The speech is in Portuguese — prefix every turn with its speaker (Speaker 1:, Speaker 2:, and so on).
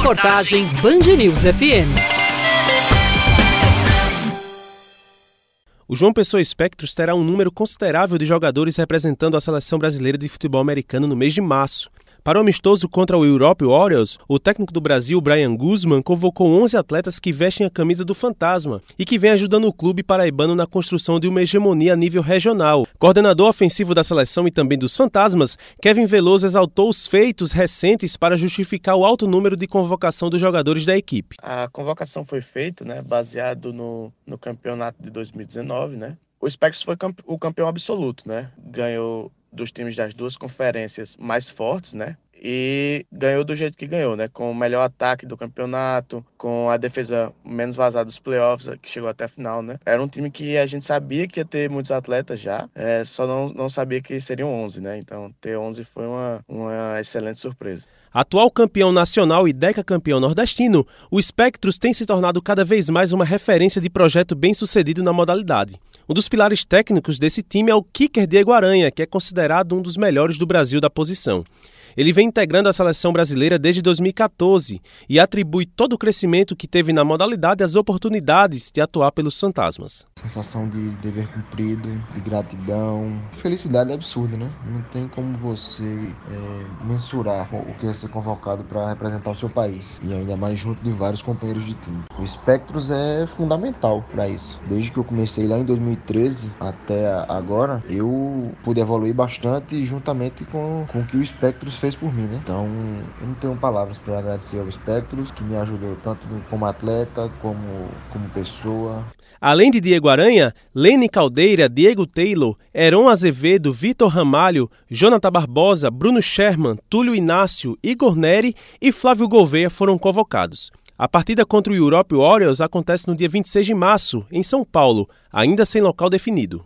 Speaker 1: Reportagem Band News FM.
Speaker 2: O João Pessoa Espectros terá um número considerável de jogadores representando a seleção brasileira de futebol americano no mês de março. Para o amistoso contra o Europe Warriors, o técnico do Brasil, Brian Guzman, convocou 11 atletas que vestem a camisa do Fantasma e que vem ajudando o clube paraibano na construção de uma hegemonia a nível regional. Coordenador ofensivo da seleção e também dos Fantasmas, Kevin Veloso exaltou os feitos recentes para justificar o alto número de convocação dos jogadores da equipe.
Speaker 3: A convocação foi feita, né, baseado no, no campeonato de 2019, né? O Spectros foi o campeão absoluto, né? Ganhou dos times das duas conferências mais fortes, né? E ganhou do jeito que ganhou, né? Com o melhor ataque do campeonato, com a defesa menos vazada dos playoffs, que chegou até a final, né? Era um time que a gente sabia que ia ter muitos atletas já, é, só não, não sabia que seriam 11, né? Então, ter 11 foi uma, uma excelente surpresa.
Speaker 2: Atual campeão nacional e decacampeão nordestino, o Spectros tem se tornado cada vez mais uma referência de projeto bem sucedido na modalidade. Um dos pilares técnicos desse time é o kicker Diego Aranha, que é considerado um dos melhores do Brasil da posição. Ele vem integrando a seleção brasileira desde 2014 e atribui todo o crescimento que teve na modalidade às oportunidades de atuar pelos fantasmas.
Speaker 4: Sensação de dever cumprido, de gratidão, felicidade absurda, né? Não tem como você é, mensurar o que é ser convocado para representar o seu país e ainda mais junto de vários companheiros de time. O Spectros é fundamental para isso. Desde que eu comecei lá em 2013 até agora, eu pude evoluir bastante juntamente com, com o que o Spectros fez por mim, né? Então, eu não tenho palavras para agradecer ao Spectros, que me ajudou tanto como atleta como como pessoa.
Speaker 2: Além de Diego Aranha, Lene Caldeira, Diego Taylor, Heron Azevedo, Vitor Ramalho, Jonathan Barbosa, Bruno Sherman, Túlio Inácio, Igor Neri e Flávio Gouveia foram convocados. A partida contra o Europe Warriors acontece no dia 26 de março, em São Paulo, ainda sem local definido.